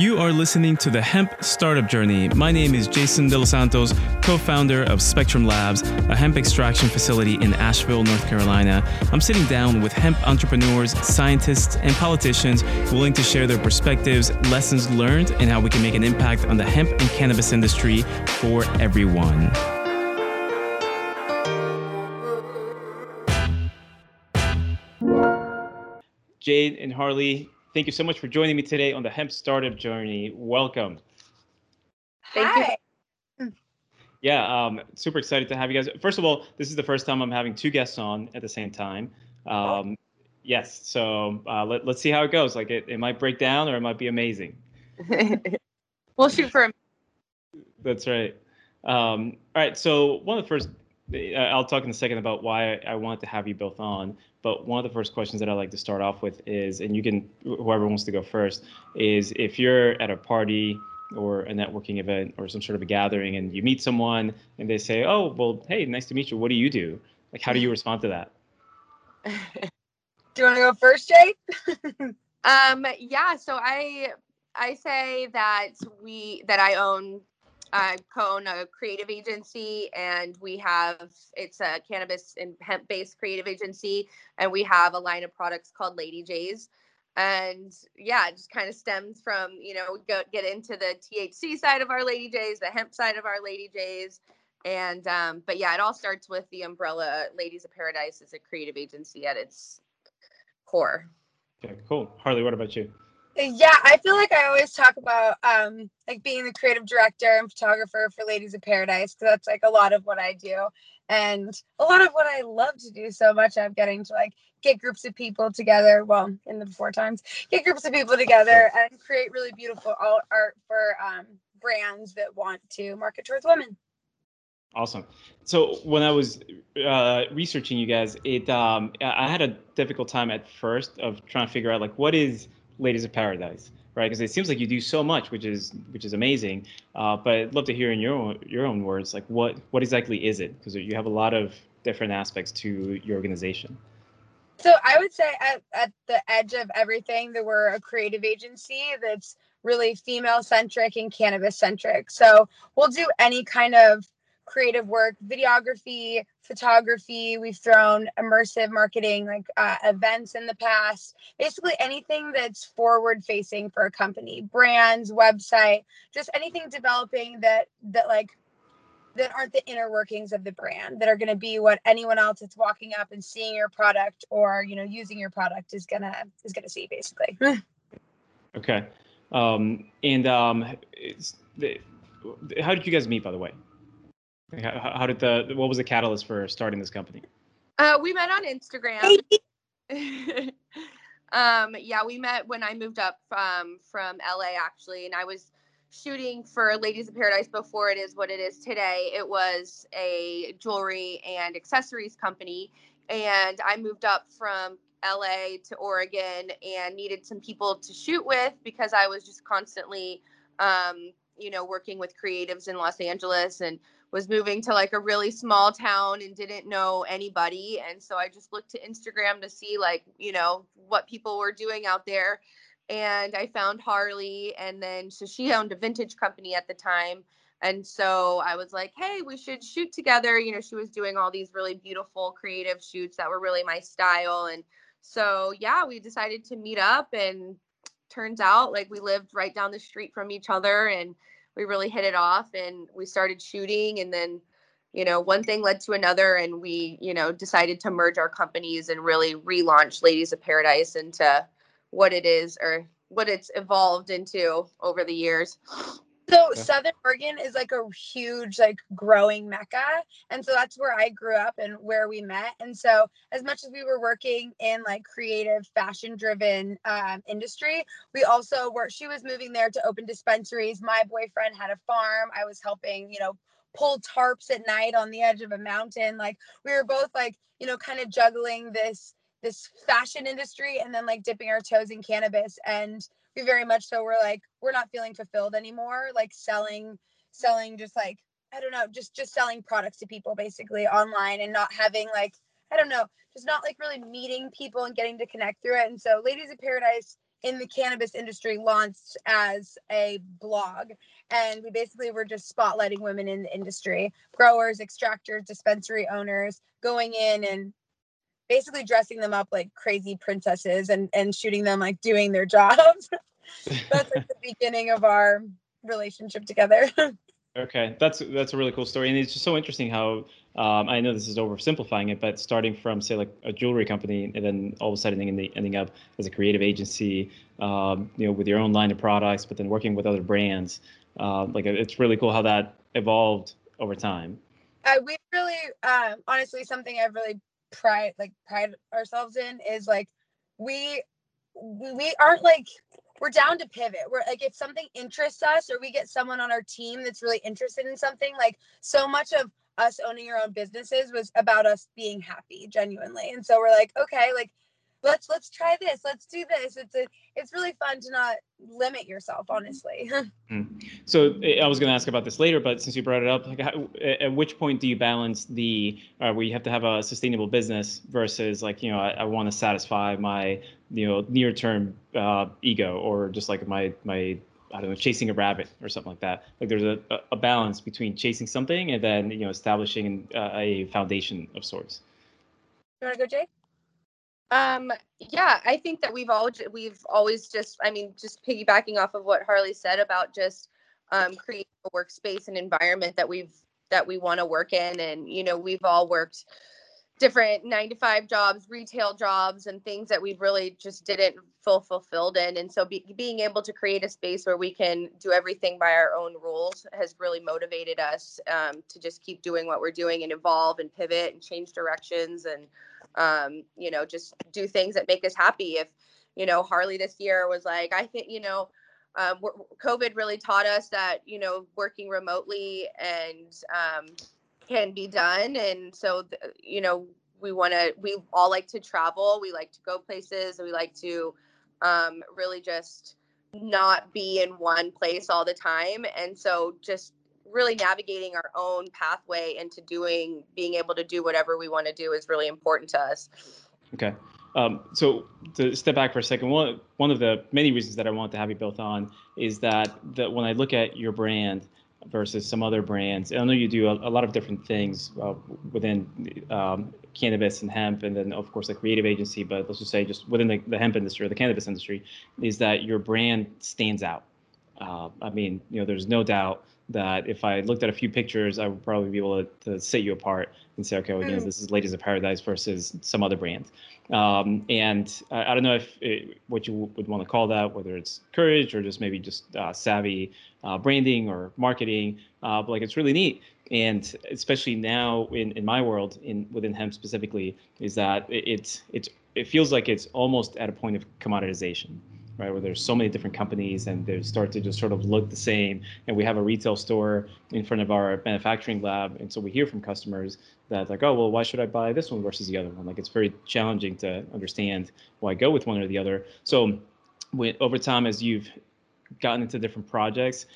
You are listening to the Hemp Startup Journey. My name is Jason De Los Santos, co founder of Spectrum Labs, a hemp extraction facility in Asheville, North Carolina. I'm sitting down with hemp entrepreneurs, scientists, and politicians willing to share their perspectives, lessons learned, and how we can make an impact on the hemp and cannabis industry for everyone. Jade and Harlee, Thank you so much for joining me today on the hemp startup journey. Welcome. Thank Hi. you. Yeah, um, super excited to have you guys. First of all, this is the first time I'm having two guests on at the same time. Um, yes, so uh, let, let's see how it goes. Like it, it might break down or it might be amazing. we'll shoot for. That's right. Um, all right. So one of the first, uh, I'll talk in a second about why I wanted to have you both on. But one of the first questions that I like to start off with is, and you can, whoever wants to go first, is if you're at a party or a networking event or some sort of a gathering and you meet someone and they say, oh, well, hey, nice to meet you. What do you do? Like, how do you respond to that? do you want to go first, Jay? um, yeah. So I, I say that we, that I own I co-own a creative agency, and we have it's a cannabis and hemp-based creative agency, and we have a line of products called Lady Jays. And yeah, it just kind of stems from you know go get into the THC side of our Lady Jays, the hemp side of our Lady Jays, and um, but yeah, it all starts with the umbrella. Ladies of Paradise is a creative agency at its core. Okay, cool. Harlee, what about you? Yeah i feel like i always talk about um like being the creative director and photographer for ladies of paradise because that's like a lot of what i do and a lot of what i love to do so much i'm getting to like get groups of people together well in the before times get groups of people together and create really beautiful art for um, brands that want to market towards women Awesome. So when I was uh, researching you guys, it um, I had a difficult time at first of trying to figure out like what is Ladies of Paradise, right? Because it seems like you do so much, which is which is amazing. Uh, but I'd love to hear in your own, your own words, like what what exactly is it? Because you have a lot of different aspects to your organization. So I would say at, at the edge of everything that we're a creative agency that's really female centric and cannabis centric. So we'll do any kind of creative work, videography, photography. We've thrown immersive marketing, like uh, events in the past. Basically, anything that's forward facing for a company, brands, website, just anything developing that that like that aren't the inner workings of the brand that are going to be what anyone else that's walking up and seeing your product or you know using your product is gonna is gonna see basically. Okay. Um and um the, how did you guys meet by the way how, how, did the what was the catalyst for starting this company? Uh, we met on Instagram. um, yeah, we met when I moved up from from LA actually, and I was shooting for Ladies of Paradise before it is what it is today. It was a jewelry and accessories company, and I moved up from LA to Oregon and needed some people to shoot with because I was just constantly, um, you know, working with creatives in Los Angeles and was moving to like a really small town and didn't know anybody and so i just looked to instagram to see like you know what people were doing out there and i found harlee and then so she owned a vintage company at the time and so i was like hey we should shoot together you know she was doing all these really beautiful creative shoots that were really my style and so yeah we decided to meet up and turns out like we lived right down the street from each other and we really hit it off and we started shooting. And then you know one thing led to another and we you know decided to merge our companies and really relaunch ladies of paradise into what it is or what it's evolved into over the years so Southern Oregon is like a huge, like growing mecca. And so that's where I grew up and where we met. And so as much as we were working in like creative, fashion driven um, industry, we also were, she was moving there to open dispensaries. My boyfriend had a farm. I was helping, you know, pull tarps at night on the edge of a mountain. Like we were both like, you know, kind of juggling this this fashion industry and then like dipping our toes in cannabis and we very much so we're like we're not feeling fulfilled anymore like selling selling just like i don't know just just selling products to people basically online and not having like i don't know just not like really meeting people and getting to connect through it. And so ladies of paradise in the cannabis industry launched as a blog and we basically were just spotlighting women in the industry growers extractors dispensary owners going in and basically dressing them up like crazy princesses and and shooting them like doing their jobs that's like the beginning of our relationship together okay that's that's a really cool story and it's just so interesting how um, I know this is oversimplifying it, but starting from say like a jewelry company and then all of a sudden ending, ending up as a creative agency, um, you know, with your own line of products, but then working with other brands, uh, like it's really cool how that evolved over time. Uh, we really, um, honestly, something I've really pride like pride ourselves in is like we we aren't like we're down to pivot. We're like if something interests us or we get someone on our team that's really interested in something, like so much of us owning our own businesses was about us being happy genuinely and so we're like okay like let's let's try this let's do this it's a it's really fun to not limit yourself honestly mm. so i was going to ask about this later but since you brought it up like how, at which point do you balance the uh, where you have to have a sustainable business versus like you know i, I want to satisfy my you know near term uh, ego or just like my my I don't know, chasing a rabbit or something like that. Like there's a, a balance between chasing something and then, you know, establishing uh, a foundation of sorts. You want to go, Jay? Um, yeah, I think that we've all, we've always just, I mean, just piggybacking off of what Harlee said about just um, creating a workspace and environment that we've, that we want to work in. And, you know, we've all worked different nine to five jobs, retail jobs, and things that we really just didn't feel fulfilled in. And so be, being able to create a space where we can do everything by our own rules has really motivated us um, to just keep doing what we're doing and evolve and pivot and change directions and, um, you know, just do things that make us happy. If, you know, Harlee this year was like, I think, you know, um, COVID really taught us that, you know, working remotely and, um, can be done. And so you know we want to we all like to travel. We like to go places. We like to um, really just not be in one place all the time. And so just really navigating our own pathway into doing being able to do whatever we want to do is really important to us okay um, so to step back for a second, one one of the many reasons that I want to have you both on is that that when I look at your brand, versus some other brands. I know you do a, a lot of different things uh, within um, cannabis and hemp, and then of course the creative agency. But let's just say just within the, the hemp industry or the cannabis industry, is that your brand stands out. Uh, I mean, you know, there's no doubt that if I looked at a few pictures, I would probably be able to, to set you apart and say, okay, well, you know, mm. this is Ladies of Paradise versus some other brand. Um, and I, I, don't know if it, what you would want to call that, whether it's courage or just maybe just uh, savvy uh, branding or marketing. Uh, but like it's really neat, and especially now in, in my world, in within hemp specifically, is that it, it's it's it feels like it's almost at a point of commoditization right? Where there's so many different companies and they start to just sort of look the same. And we have a retail store in front of our manufacturing lab, and so we hear from customers that like, oh, well, why should I buy this one versus the other one? Like it's very challenging to understand why go with one or the other. So, when, over time, as you've gotten into different projects,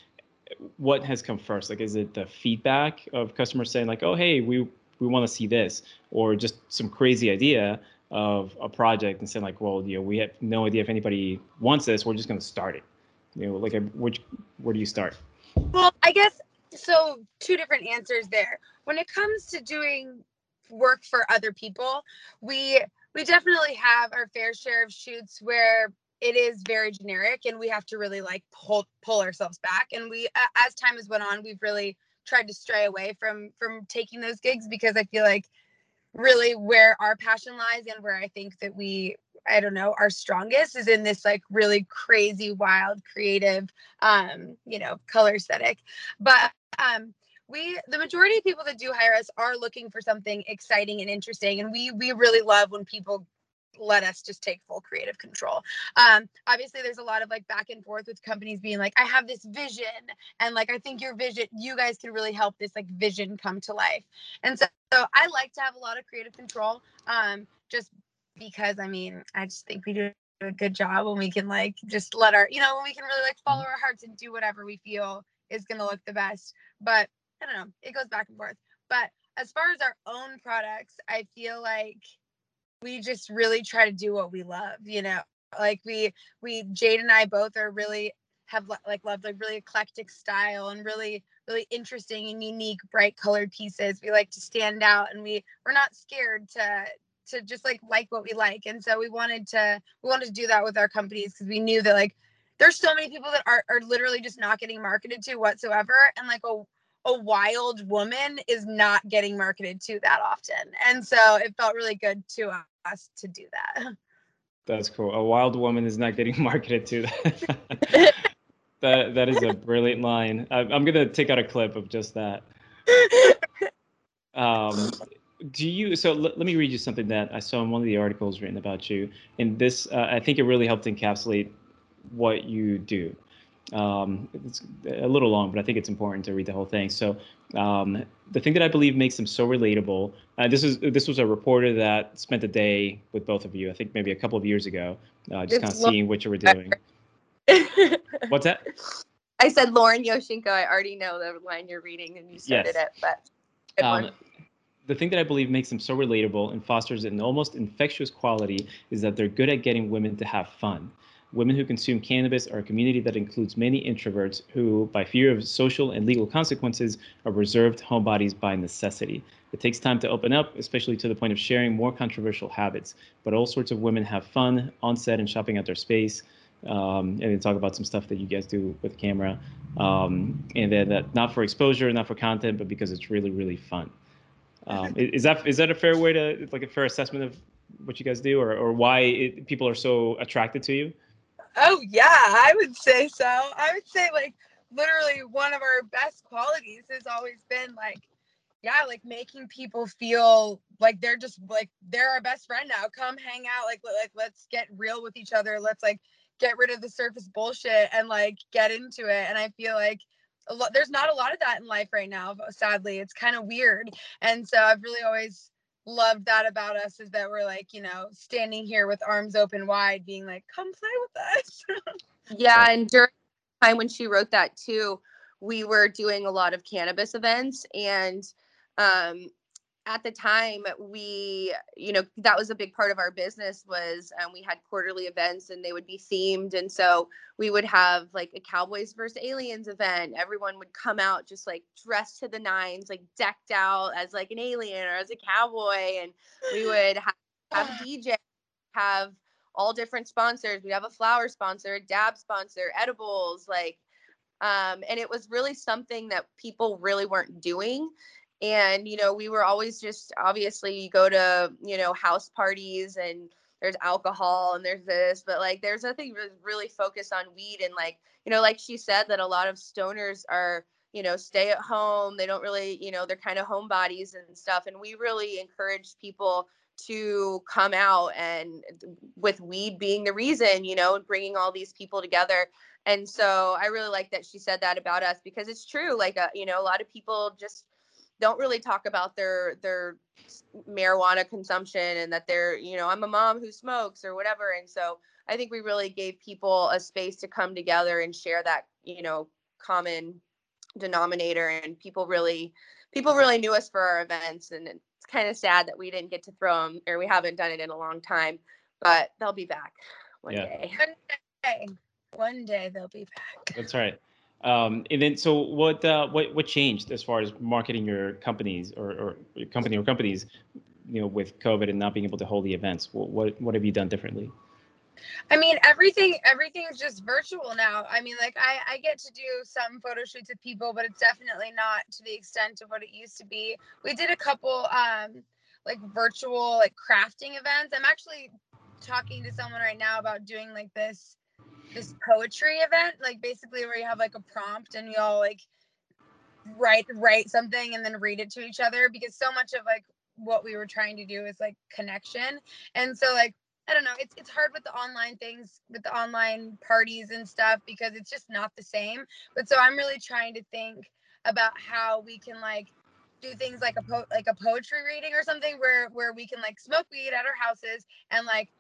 what has come first? Like, is it the feedback of customers saying like, oh, hey, we we want to see this, or just some crazy idea of a project and saying like, well, you know, we have no idea if anybody wants this. We're just going to start it. You know, like, which where do you start? Well, I guess so. Two different answers there. When it comes to doing work for other people, we we definitely have our fair share of shoots where it is very generic and we have to really like pull pull ourselves back and we as time has went on we've really tried to stray away from from taking those gigs because i feel like really where our passion lies and where I think that we I don't know, our strongest is in this like really crazy, wild, creative, um, you know, color aesthetic. But um, we, the majority of people that do hire us are looking for something exciting and interesting, and we we really love when people let us just take full creative control. Um, obviously, there's a lot of like back and forth with companies being like, I have this vision, and like, I think your vision, you guys can really help this like vision come to life. And so, so I like to have a lot of creative control, um, just because I mean, I just think we do a good job when we can like just let our, you know, when we can really like follow our hearts and do whatever we feel is going to look the best. But I don't know, it goes back and forth. But as far as our own products, I feel like we just really try to do what we love, you know. like we we Jade and I both are really have like loved like really eclectic style and really really interesting and unique bright colored pieces we like to stand out and we we're not scared to to just like like what we like and so we wanted to we wanted to do that with our companies because we knew that like there's so many people that are, are literally just not getting marketed to whatsoever and like a a wild woman is not getting marketed to that often and so it felt really good to us to do that. That's cool. A wild woman is not getting marketed to that. That that is a brilliant line. I, i'm gonna take out a clip of just that. Um do you so l- let me read you something that i saw in one of the articles written about you and this uh, i think it really helped encapsulate what you do um, it's a little long but i think it's important to read the whole thing. So um, the thing that i believe makes them so relatable uh, this is this was a reporter that spent a day with both of you i think maybe a couple of years ago uh, just kind of seeing what you were doing. What's that? I said lauren yoshinko. I already know the line you're reading and you started yes. it but um, the thing that I believe makes them so relatable and fosters an almost infectious quality is that they're good at getting women to have fun. Women who consume cannabis are a community that includes many introverts who, by fear of social and legal consequences, are reserved homebodies by necessity. It takes time to open up, especially to the point of sharing more controversial habits. But all sorts of women have fun on set and shopping at their space. Um, and then talk about some stuff that you guys do with camera. Um, and then that not for exposure, not for content, but because it's really, really fun. Um, is that is that a fair way to like a fair assessment of what you guys do, or or why it, people are so attracted to you? Oh yeah, I would say so. I would say like literally one of our best qualities has always been like yeah like making people feel like they're just like they're our best friend now. Come hang out like like let's get real with each other. Let's like get rid of the surface bullshit and like get into it. And i feel like a lot there's not a lot of that in life right now sadly. It's kind of weird. And so i've really always loved that about us is that we're like you know standing here with arms open wide being like come play with us. Yeah and during the time when she wrote that too we were doing a lot of cannabis events and um at the time we you know that was a big part of our business was um, we had quarterly events and they would be themed. And so we would have like a cowboys versus aliens event. Everyone would come out just like dressed to the nines like decked out as like an alien or as a cowboy. And we would have, have a dj have all different sponsors. We'd have a flower sponsor a dab sponsor edibles like um, and it was really something that people really weren't doing and you know we were always just obviously you go to you know house parties and there's alcohol and there's this but like there's nothing really focused on weed and like you know like she said that a lot of stoners are you know stay at home they don't really you know they're kind of homebodies and stuff and we really encourage people to come out and with weed being the reason you know bringing all these people together and so i really like that she said that about us because it's true like uh, you know a lot of people just don't really talk about their their marijuana consumption and that they're you know i'm a mom who smokes or whatever and so i think we really gave people a space to come together and share that you know common denominator and people really people really knew us for our events and it's kind of sad that we didn't get to throw them or we haven't done it in a long time but they'll be back one yeah. day. One day. One day they'll be back. That's right um, and then, so what, uh, what, what changed as far as marketing your companies or, or your company or companies, you know, with COVID and not being able to hold the events? What, what, what have you done differently? I mean, everything, everything is just virtual now. I mean, like I, I get to do some photo shoots with people, but it's definitely not to the extent of what it used to be. We did a couple, um, like virtual, like crafting events. I'm actually talking to someone right now about doing like this this poetry event, like basically where you have like a prompt and you all like write write something and then read it to each other because so much of like what we were trying to do is like connection. And so like I don't know, it's it's hard with the online things, with the online parties and stuff because it's just not the same. But so I'm really trying to think about how we can like do things like a po- like a poetry reading or something where where we can like smoke weed at our houses and like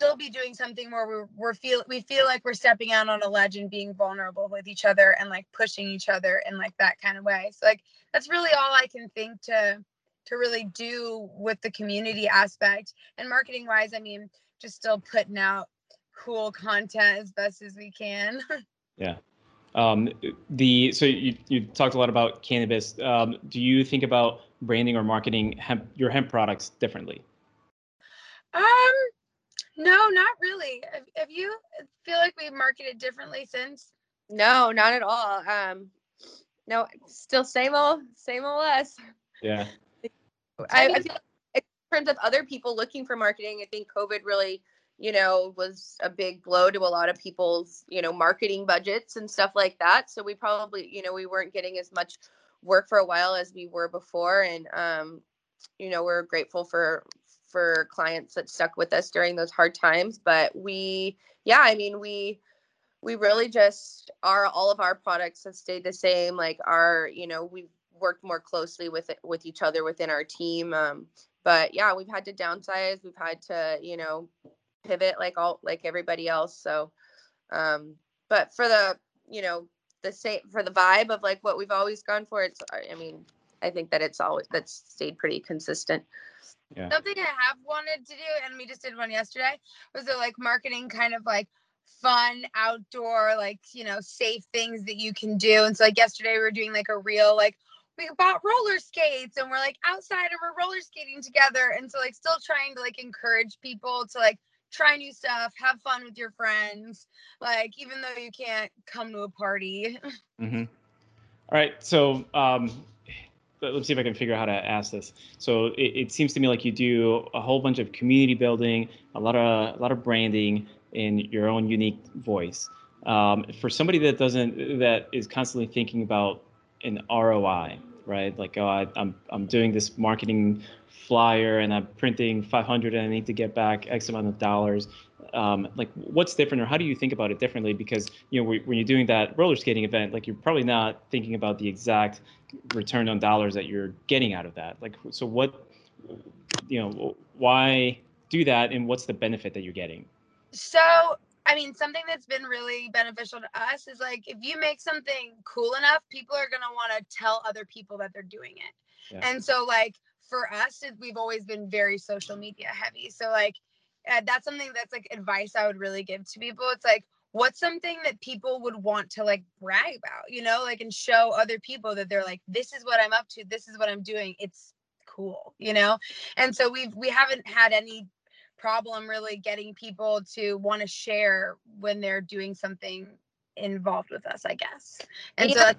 still be doing something where we're, we're feel we feel like we're stepping out on a ledge and being vulnerable with each other and like pushing each other in like that kind of way so like that's really all i can think to to really do with the community aspect and marketing wise i mean just still putting out cool content as best as we can. yeah. Um, the so you, you talked a lot about cannabis. Um, do you think about branding or marketing hemp your hemp products differently? Um, no, not really. Have, have you feel like we've marketed differently since? No, not at all. Um, no, still same old, same old us. Yeah. I, I feel like in terms of other people looking for marketing, I think COVID really, you know, was a big blow to a lot of people's, you know, marketing budgets and stuff like that. So we probably, you know, we weren't getting as much work for a while as we were before. And, um, you know, we're grateful for for clients that stuck with us during those hard times. But we, yeah, I mean, we we really just are all of our products have stayed the same. Like our, you know, we've worked more closely with it with each other within our team. Um, but yeah, we've had to downsize. We've had to, you know, pivot like all like everybody else. So, um, but for the, you know, the same for the vibe of like what we've always gone for, it's. I mean, I think that it's always that's stayed pretty consistent. Yeah. Something I have wanted to do, and we just did one yesterday, was the like marketing kind of like fun outdoor, like you know, safe things that you can do. And so like yesterday we were doing like a real like we bought roller skates and we're like outside and we're roller skating together. And so like still trying to like encourage people to like try new stuff, have fun with your friends, like even though you can't come to a party. Mm-hmm. All right. So um, let's see if I can figure out how to ask this. So it, it, seems to me like you do a whole bunch of community building, a lot of a lot of branding in your own unique voice. Um, for somebody that doesn't that is constantly thinking about an ROI, right? Like, oh, I, I'm I'm doing this marketing flyer and I'm printing 500 and I need to get back X amount of dollars. Um, like, what's different, or how do you think about it differently? Because you know, when you're doing that roller skating event, like you're probably not thinking about the exact return on dollars that you're getting out of that. Like, so what, you know, why do that, and what's the benefit that you're getting? So I mean, something that's been really beneficial to us is like if you make something cool enough, people are gonna want to tell other people that they're doing it. Yeah. And so, like for us, we've always been very social media heavy. So, like uh, that's something that's like advice I would really give to people. It's like what's something that people would want to like brag about, you know, like and show other people that they're like, this is what I'm up to, this is what I'm doing. It's cool, you know? And so we've we haven't had any problem really getting people to want to share when they're doing something involved with us, I guess. And yeah. so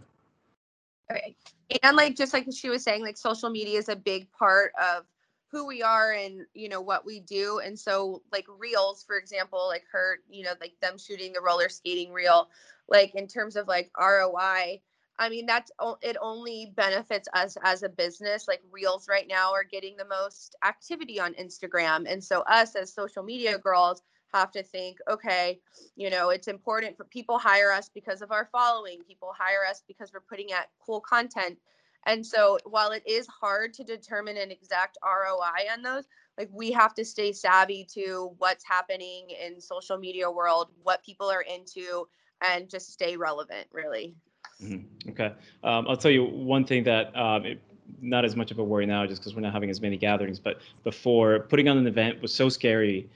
okay. And like just like she was saying, like social media is a big part of who we are and you know what we do. And so like reels for example like her you know like them shooting the roller skating reel like in terms of like roi i mean that's it only benefits us as a business. Like reels right now are getting the most activity on instagram. And so us as social media girls have to think okay you know it's important for people hire us because of our following people hire us because we're putting out cool content and so while it is hard to determine an exact ROI on those, like we have to stay savvy to what's happening in social media world, what people are into, and just stay relevant, really. Mm-hmm. Okay. Um, I'll tell you one thing that um, it, not as much of a worry now, just because we're not having as many gatherings. But before putting on an event was so scary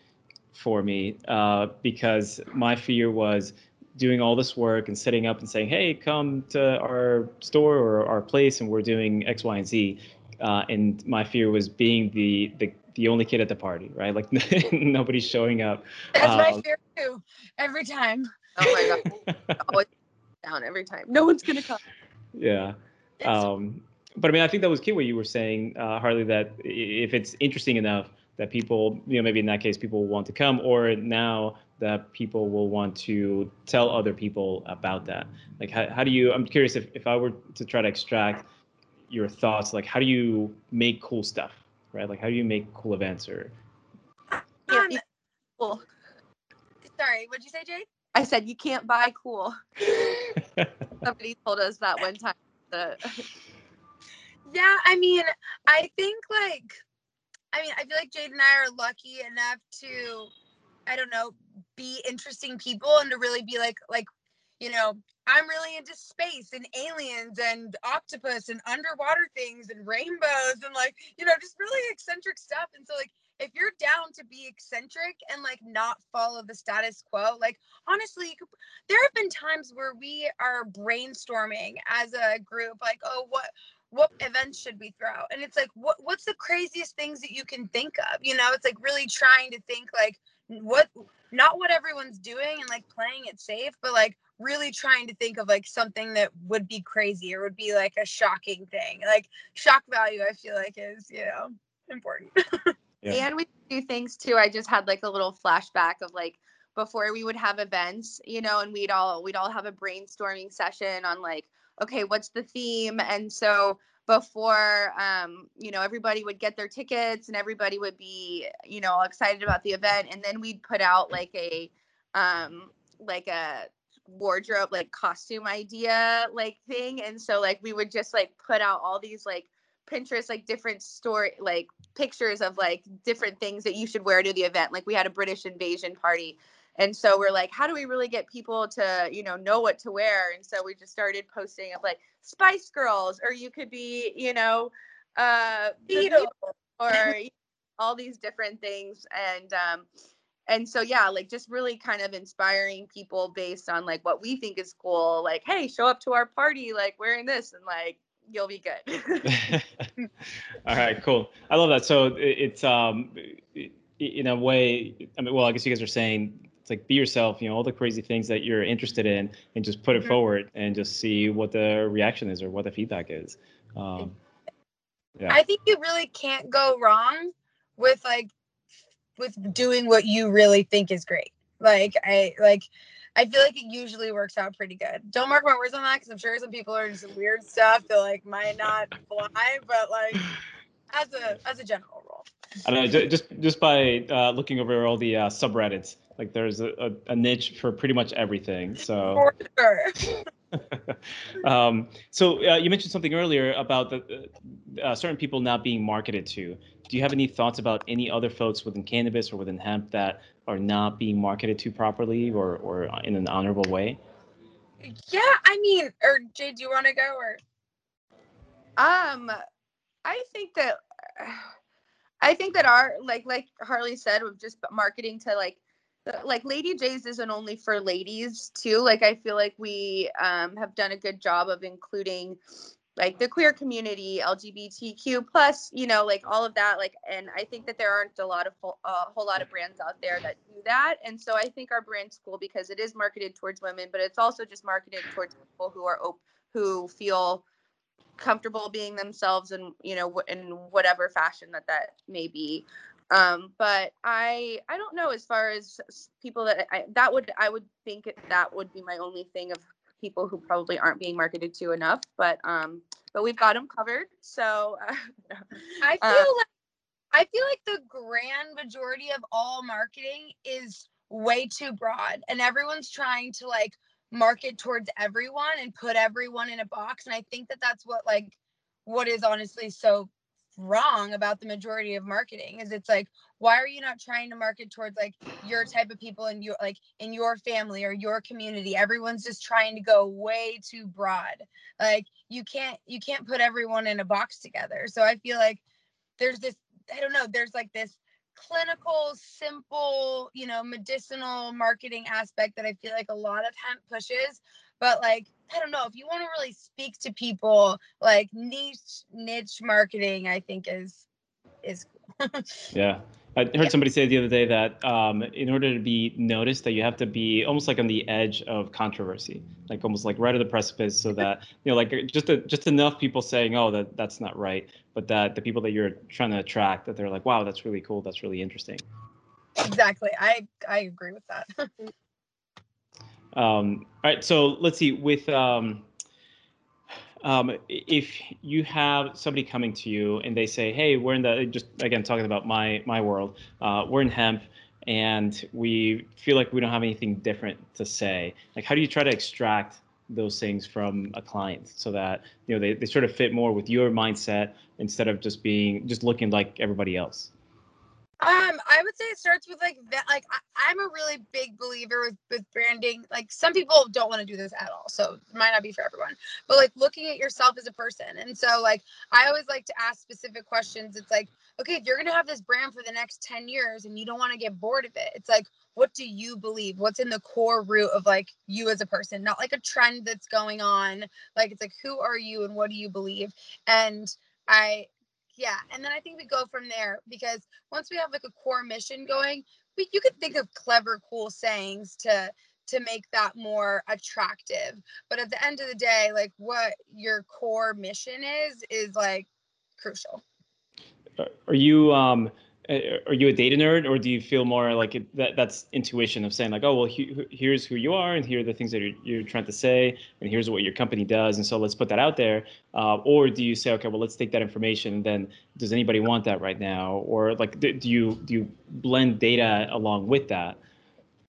for me uh, because my fear was doing all this work and setting up and saying, hey, come to our store or our place and we're doing X, Y, and Z. Uh, and my fear was being the, the the only kid at the party, right? Like nobody's showing up. That's um, my fear too. Every time. Oh my god. Always down every time. No one's gonna come. Yeah. Um, but I mean, I think that was key what you were saying, uh, Harlee. That if it's interesting enough, that people, you know, maybe in that case, people will want to come, or now that people will want to tell other people about that? Like, how, how do you, I'm curious if, if I were to try to extract your thoughts, like, how do you make cool stuff, right? Like, how do you make cool events or? Um, cool. Sorry, what'd you say, Jay? I said you can't buy cool. Somebody told us that one time. yeah, I mean, I think like I mean, I feel like Jade and I are lucky enough to, I don't know, be interesting people and to really be like, like, you know, I'm really into space and aliens and octopus and underwater things and rainbows and like, you know, just really eccentric stuff. And so like if you're down to be eccentric and like not follow the status quo, like honestly, could, there have been times where we are brainstorming as a group, like, oh, what what events should we throw? And it's like, what what's the craziest things that you can think of? You know, it's like really trying to think like what not what everyone's doing and like playing it safe, but like really trying to think of like something that would be crazy or would be like a shocking thing. Like shock value, I feel like is, you know, important. yeah. And we do things too. I just had like a little flashback of like before we would have events, you know, and we'd all we'd all have a brainstorming session on like, okay, what's the theme? And so before um, you know, everybody would get their tickets and everybody would be, you know, excited about the event. And then we'd put out like a um like a wardrobe like costume idea like thing and so like we would just like put out all these like pinterest like different story like pictures of like different things that you should wear to the event like we had a british invasion party and so we're like how do we really get people to you know know what to wear? And so we just started posting of like spice girls or you could be you know uh Beatle, or all these different things. And um and so yeah like just really kind of inspiring people based on like what we think is cool like hey show up to our party like wearing this and like you'll be good. All right cool. I love that. So it's um in a way i mean well i guess you guys are saying it's like be yourself you know all the crazy things that you're interested in and just put it mm-hmm. forward and just see what the reaction is or what the feedback is um, yeah. i think you really can't go wrong with like with doing what you really think is great. Like I like I feel like it usually works out pretty good. Don't mark my words on that because I'm sure some people are just weird stuff that like might not fly, but like as a as a general rule. I don't know, just just by uh, looking over all the uh, subreddits, like there's a, a, a, niche for pretty much everything. So. For sure. um, so uh, you mentioned something earlier about the uh, certain people not being marketed to. Do you have any thoughts about any other folks within cannabis or within hemp that are not being marketed to properly or or in an honorable way? Yeah, I mean, or Jay, do you want to go or? Um, I think that. I think that our like like Harlee said, with just marketing to like like Lady Jays isn't only for ladies too. Like I feel like we um, have done a good job of including like the queer community, LGBTQ plus, you know, like all of that. Like, and I think that there aren't a lot of a uh, whole lot of brands out there that do that. And so I think our brand's cool because it is marketed towards women, but it's also just marketed towards people who are who feel comfortable being themselves and you know in whatever fashion that that may be. Um but i i don't know as far as people that i that would i would think that would be my only thing of people who probably aren't being marketed to enough but um but we've got them covered so uh, i uh, feel uh, like i feel like the grand majority of all marketing is way too broad and everyone's trying to like market towards everyone and put everyone in a box and i think that that's what like what is honestly so wrong about the majority of marketing is it's like why are you not trying to market towards like your type of people in your like in your family or your community? Everyone's just trying to go way too broad. Like you can't you can't put everyone in a box together. So i feel like there's this i don't know there's like this clinical simple you know medicinal marketing aspect that i feel like a lot of hemp pushes but like I don't know if you want to really speak to people like niche niche marketing I think is is cool. yeah. I heard yeah. somebody say the other day that um, in order to be noticed, that you have to be almost like on the edge of controversy, like almost like right at the precipice, so that you know, like just a, just enough people saying, "Oh, that that's not right," but that the people that you're trying to attract, that they're like, "Wow, that's really cool. That's really interesting." Exactly. I I agree with that. Um, all right, so let's see. With um, um, if you have somebody coming to you and they say, "Hey, we're in the just again talking about my my world. Uh, we're in hemp, and we feel like we don't have anything different to say." Like, how do you try to extract those things from a client so that you know they, they sort of fit more with your mindset instead of just being just looking like everybody else? Um, I would say it starts with like that. Like I, am a really big believer with with branding. Like some people don't want to do this at all, so it might not be for everyone. But like looking at yourself as a person, and so like I always like to ask specific questions. It's like, okay, if you're gonna have this brand for the next ten years, and you don't want to get bored of it, it's like, what do you believe? What's in the core root of like you as a person? Not like a trend that's going on. Like it's like, who are you and what do you believe? And I yeah and then i think we go from there because once we have like a core mission going we, you could think of clever cool sayings to to make that more attractive. But at the end of the day like what your core mission is is like crucial. Are you um uh, are you a data nerd or do you feel more like it, that that's intuition of saying like oh well he, here's who you are and here are the things that you're, you're, trying to say and here's what your company does and so let's put that out there. Uh, or do you say okay well let's take that information and then does anybody want that right now? Or like do, do you do you blend data along with that?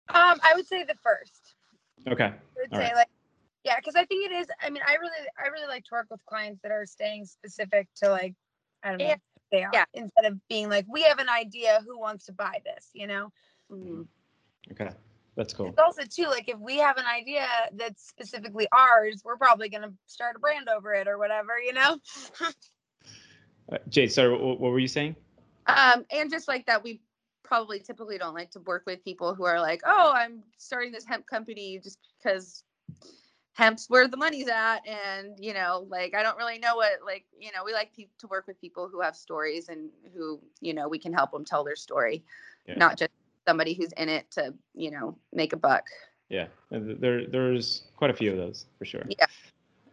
Um i would say the first. Okay. I would All say right. like yeah because i think it is i mean i really i really like to work with clients that are staying specific to like i don't know yeah they are yeah. instead of being like we have an idea who wants to buy this you know mm-hmm. okay that's cool it's also too like if we have an idea that's specifically ours we're probably going to start a brand over it or whatever you know uh, jade sorry what, what were you saying um and just like that we probably typically don't like to work with people who are like oh i'm starting this hemp company just because hemp's where the money's at and you know like i don't really know what like you know we like pe- to work with people who have stories and who you know we can help them tell their story yeah. not just somebody who's in it to you know make a buck. Yeah there there's quite a few of those for sure. Yeah.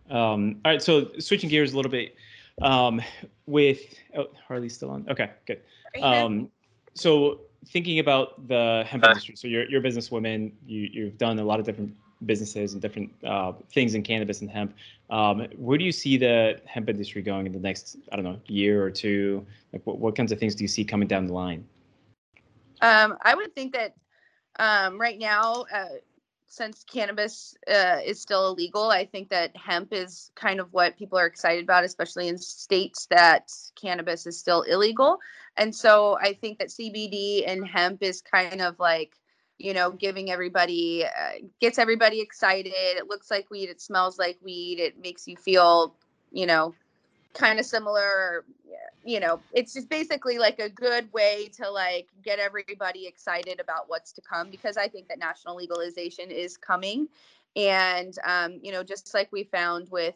Um all right so switching gears a little bit um with oh harlee's still on? Okay good. Um so thinking about the hemp industry so you're, you're a businesswoman you, you've done a lot of different businesses and different uh, things in cannabis and hemp. Um, where do you see the hemp industry going in the next, I don't know, year or two? Like, what, what kinds of things do you see coming down the line? Um, I would think that um, right now, uh, since cannabis uh, is still illegal, I think that hemp is kind of what people are excited about, especially in states that cannabis is still illegal. And so I think that CBD and hemp is kind of like you know, giving everybody, uh, gets everybody excited. It looks like weed. It smells like weed. It makes you feel, you know, kind of similar. You know, it's just basically like a good way to like get everybody excited about what's to come because I think that national legalization is coming. And, um, you know, just like we found with,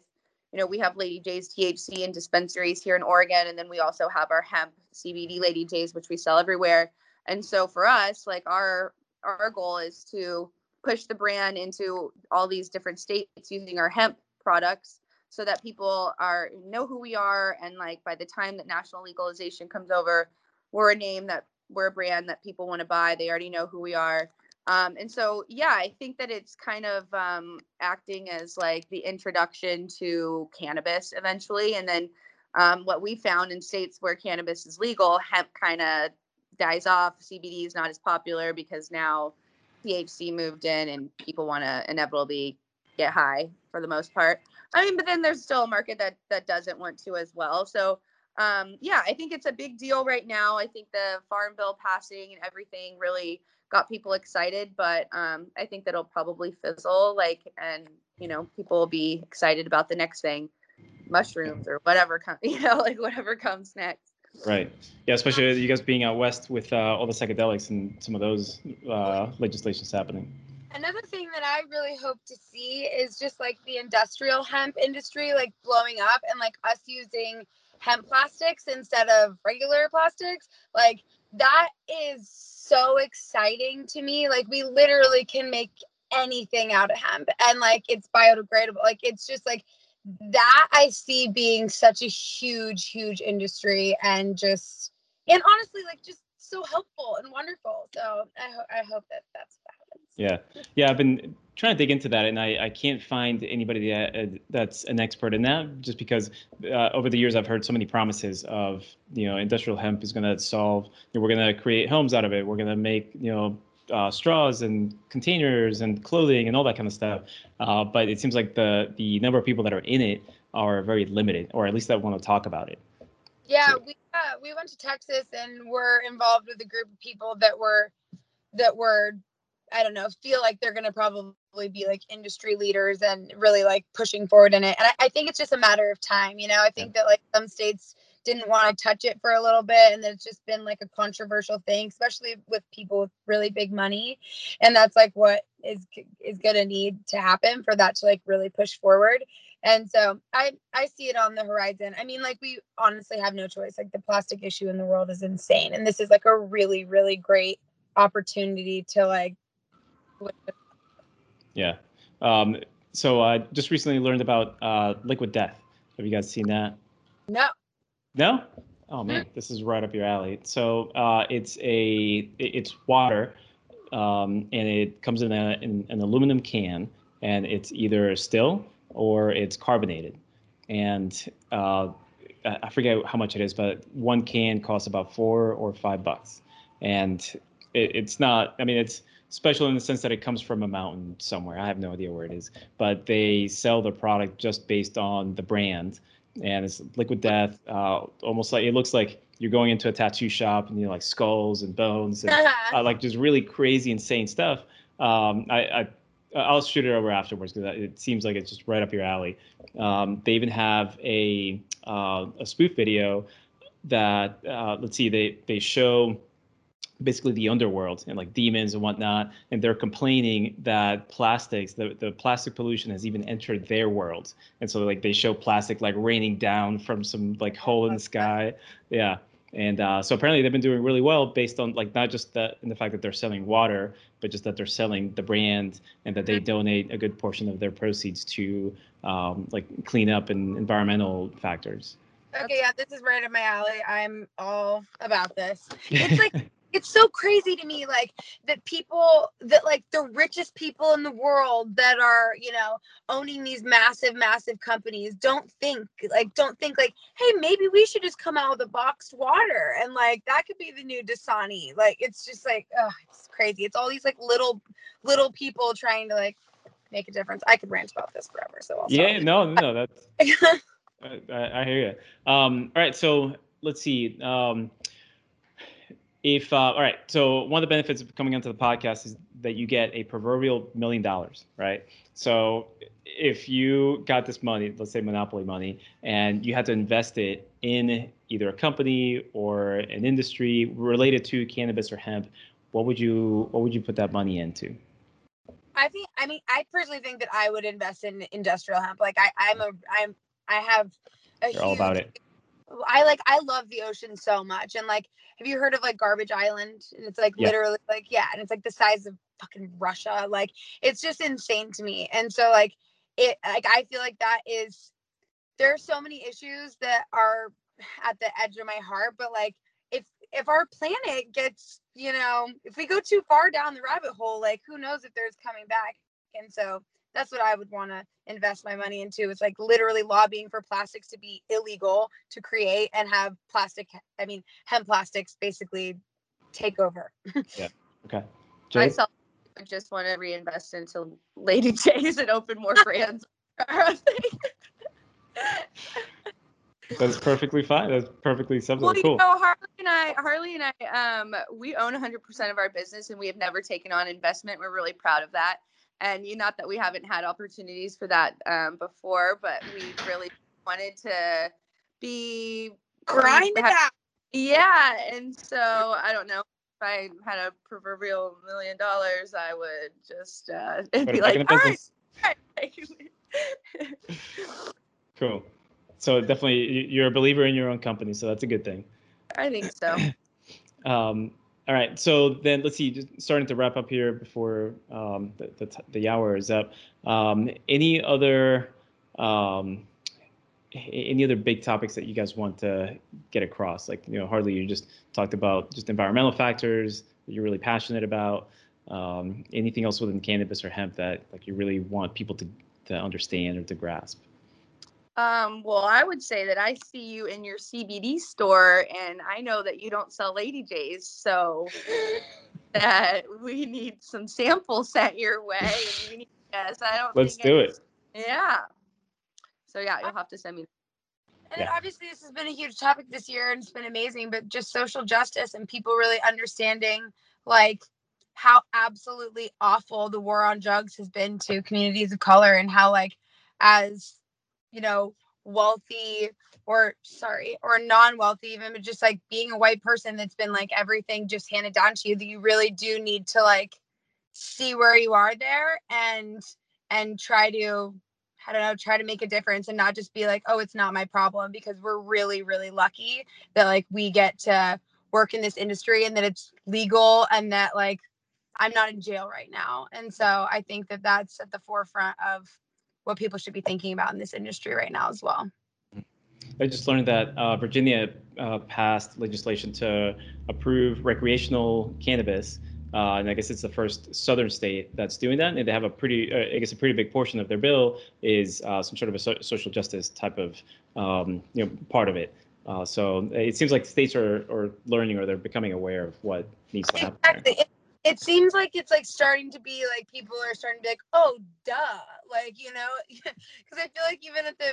you know, we have Lady Jays THC in dispensaries here in Oregon, and then we also have our hemp CBD Lady Jays, which we sell everywhere. And so for us, like our our goal is to push the brand into all these different states using our hemp products so that people are know who we are. And like by the time that national legalization comes over we're a name that we're a brand that people want to buy. They already know who we are. Um, and so yeah i think that it's kind of um, acting as like the introduction to cannabis eventually. And then um, what we found in states where cannabis is legal hemp kind of dies off. CBD is not as popular because now THC moved in and people want to inevitably get high for the most part. I mean, but then there's still a market that that doesn't want to as well. So um, yeah, I think it's a big deal right now. I think the farm bill passing and everything really got people excited, but um, I think that'll probably fizzle. Like, and you know, people will be excited about the next thing, mushrooms or whatever, com- you know, like whatever comes next. Right. Yeah, especially you guys being out west with uh, all the psychedelics and some of those uh, legislations happening. Another thing that I really hope to see is just like the industrial hemp industry like blowing up and like us using hemp plastics instead of regular plastics. Like that is so exciting to me. Like we literally can make anything out of hemp and like it's biodegradable. Like it's just like that I see being such a huge, huge industry and just, and honestly, like just so helpful and wonderful. So I, ho- I hope that that's what happens. Yeah. Yeah. I've been trying to dig into that and I, I can't find anybody that, uh, that's an expert in that just because uh, over the years I've heard so many promises of, you know, industrial hemp is going to solve, you know, we're going to create homes out of it. We're going to make, you know, uh, straws and containers and clothing and all that kind of stuff. Uh, but it seems like the the number of people that are in it are very limited, or at least that want to talk about it. Yeah, so. we uh, we went to Texas and were involved with a group of people that were that were I don't know feel like they're gonna probably be like industry leaders and really like pushing forward in it. And I, I think it's just a matter of time. You know, I think that like some states didn't want to touch it for a little bit and it's just been like a controversial thing especially with people with really big money and that's like what is is going to need to happen for that to like really push forward and so i i see it on the horizon. I mean like we honestly have no choice like the plastic issue in the world is insane and this is like a really really great opportunity to like yeah um so i uh, just recently learned about uh liquid death. Have you guys seen that? No no oh man this is right up your alley so uh it's a it's water um and it comes in, a, in an aluminum can and it's either still or it's carbonated. And uh, I forget how much it is, but one can costs about four or five bucks. And it, it's not, I mean, it's special in the sense that it comes from a mountain somewhere. I have no idea where it is, but they sell the product just based on the brand. And it's liquid death, uh, almost like it looks like you're going into a tattoo shop and you know, like skulls and bones and uh, like just really crazy, insane stuff. Um, I, I I'll shoot it over afterwards because it seems like it's just right up your alley. Um, they even have a uh, a spoof video that uh, let's see they they show basically the underworld and like demons and whatnot and they're complaining that plastics the, the plastic pollution has even entered their world and so like they show plastic like raining down from some like hole in the sky yeah and uh, so apparently they've been doing really well based on like not just that in the fact that they're selling water, but just that they're selling the brand and that they mm-hmm. donate a good portion of their proceeds to um, like cleanup and environmental factors. Okay, yeah, this is right up my alley. I'm all about this. It's like it's so crazy to me like that people that like the richest people in the world that are you know owning these massive massive companies don't think like don't think like hey maybe we should just come out with a boxed water and like that could be the new dasani. Like it's just like oh it's crazy. It's all these like little little people trying to like make a difference. I could rant about this forever so I'll yeah no no that's I, I, hear you um all right so let's see um if uh, all right so one of the benefits of coming onto the podcast is that you get a proverbial million dollars right? So if you got this money let's say monopoly money and you had to invest it in either a company or an industry related to cannabis or hemp what would you what would you put that money into? I think i mean i personally think that i would invest in industrial hemp. Like i i'm a i'm i have a You're huge, all about it I like I love the ocean so much. And like, have you heard of like Garbage Island? And it's like yeah. literally like yeah, and it's like the size of fucking Russia. Like it's just insane to me. And so like it like I feel like that is there are so many issues that are at the edge of my heart, but like if if our planet gets, you know, if we go too far down the rabbit hole, like who knows if there's coming back. And so that's what I would want to invest my money into. It's like literally lobbying for plastics to be illegal to create and have plastic, I mean, hemp plastics basically take over. yeah. Okay. Jade? Myself, I just want to reinvest into Lady Jays and open more brands. That's perfectly fine. That's perfectly simple. Well, cool. you know, Harlee and I, Harlee and I, um, we own 100% of our business, and we have never taken on investment. We're really proud of that and you not that we haven't had opportunities for that um, before, but we really wanted to be grind it out. Yeah, and so I don't know if I had a proverbial million dollars, I would just uh, it'd be like, all right. cool. So definitely, you're a believer in your own company, so that's a good thing. I think so. um, all right, so then let's see, just starting to wrap up here before um, the, the, the, hour is up. Um, any other um, any other big topics that you guys want to get across? Like, you know, Harlee, you just talked about just environmental factors that you're really passionate about. Um, anything else within cannabis or hemp that like you really want people to, to understand or to grasp? Um, well, I would say that I see you in your CBD store, and I know that you don't sell Lady Jays, so that we need some samples sent your way. And you need, yes, I don't. Let's do it. Yeah. So yeah, you'll have to send me. And yeah. obviously, this has been a huge topic this year, and it's been amazing. But just social justice and people really understanding, like, how absolutely awful the war on drugs has been to communities of color, and how, like, as you know, wealthy or sorry, or non-wealthy, even but just like being a white person that's been like everything just handed down to you, that you really do need to like see where you are there and and try to I don't know, try to make a difference and not just be like, oh, it's not my problem because we're really, really lucky that like we get to work in this industry and that it's legal and that like I'm not in jail right now. And so I think that that's at the forefront of what people should be thinking about in this industry right now as well. I just learned that uh, Virginia uh, passed legislation to approve recreational cannabis uh, and I guess it's the first southern state that's doing that. And they have a pretty, uh, I guess, a pretty big portion of their bill is uh, some sort of a so- social justice type of, um, you know, part of it. Uh, so it seems like states are, are learning or they're becoming aware of what needs to happen. Exactly. It, it seems like it's like starting to be like people are starting to be like, oh, duh, like you know, because I feel like even at the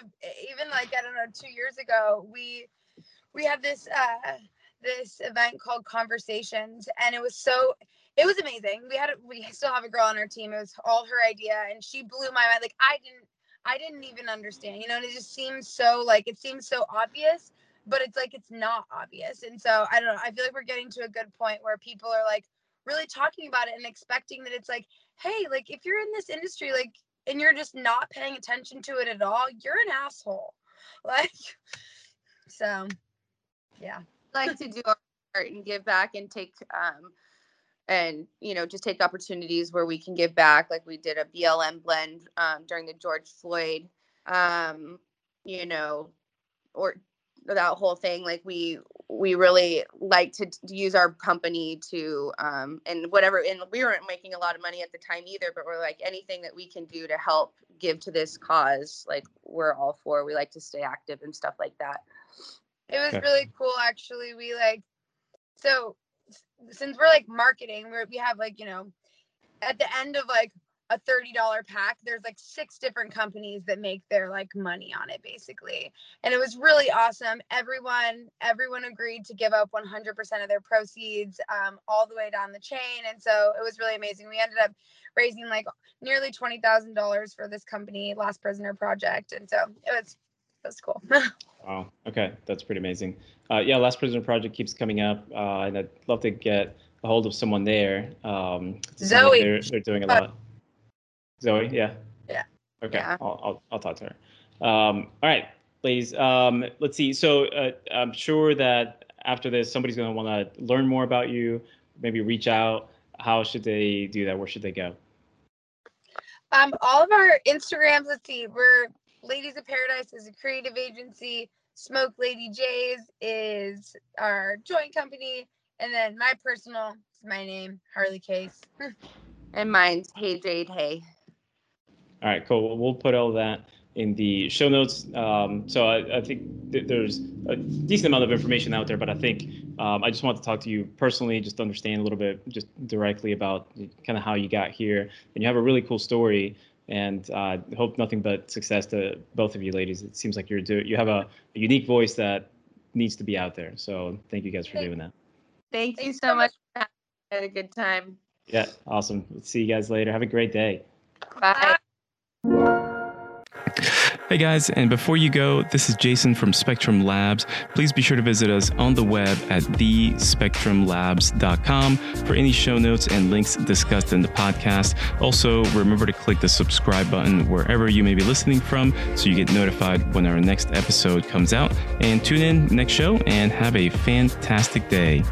even like I don't know two years ago we we had this uh this event called Conversations, and it was so it was amazing. We had we still have a girl on our team. It was all her idea, and she blew my mind. Like I didn't I didn't even understand, you know. And it just seems so like it seems so obvious, but it's like it's not obvious. And so I don't know. I feel like we're getting to a good point where people are like really talking about it and expecting that it's like, hey, like if you're in this industry, like and you're just not paying attention to it at all, you're an asshole. Like so yeah like to do our part and give back and take um and you know just take opportunities where we can give back like we did a blm blend um, during the george floyd um you know or that whole thing like we we really like to, use our company to um and whatever and we weren't making a lot of money at the time either but we're like anything that we can do to help give to this cause like we're all for we like to stay active and stuff like that it was really cool actually. We like so since we're like marketing, we we have like, you know, at the end of like a $30 pack, there's like six different companies that make their like money on it basically. And it was really awesome. Everyone everyone agreed to give up 100% of their proceeds um, all the way down the chain and so it was really amazing. We ended up raising like nearly $20,000 for this company, Last Prisoner Project. And so it was that's cool. wow. Okay, that's pretty amazing. Uh, yeah, Last Prisoner Project keeps coming up, uh, and I'd love to get a hold of someone there. Um, Zoe. They're, they're doing a lot. Zoe, yeah. Yeah. Okay, yeah. I'll, I'll, I'll talk to her. Um, all right, ladies. Um, let's see. So uh, I'm sure that after this, somebody's going to want to learn more about you. Maybe reach out. How should they do that? Where should they go? Um, all of our Instagrams. Let's see. We're Ladies of Paradise is a creative agency. Smoke Lady Jays is our joint company. And then my personal is my name, Harlee Case. and mine's Hey Jade Hey. All right, cool. Well, we'll put all that in the show notes. Um, so I, I think th- there's a decent amount of information out there, but I think um, I just want to talk to you personally, just to understand a little bit, just directly about kind of how you got here. And you have a really cool story and uh, hope nothing but success to both of you ladies. It seems like you're do you have a, a unique voice that needs to be out there. So thank you guys for doing that. Thank you so much. I had a good time. Yeah, awesome. See you guys later. Have a great day. Bye. Hey guys, and before you go, this is Jason from Spectrum Labs. Please be sure to visit us on the web at thespectrumlabs.com for any show notes and links discussed in the podcast. Also, remember to click the subscribe button wherever you may be listening from so you get notified when our next episode comes out. And tune in next show and have a fantastic day.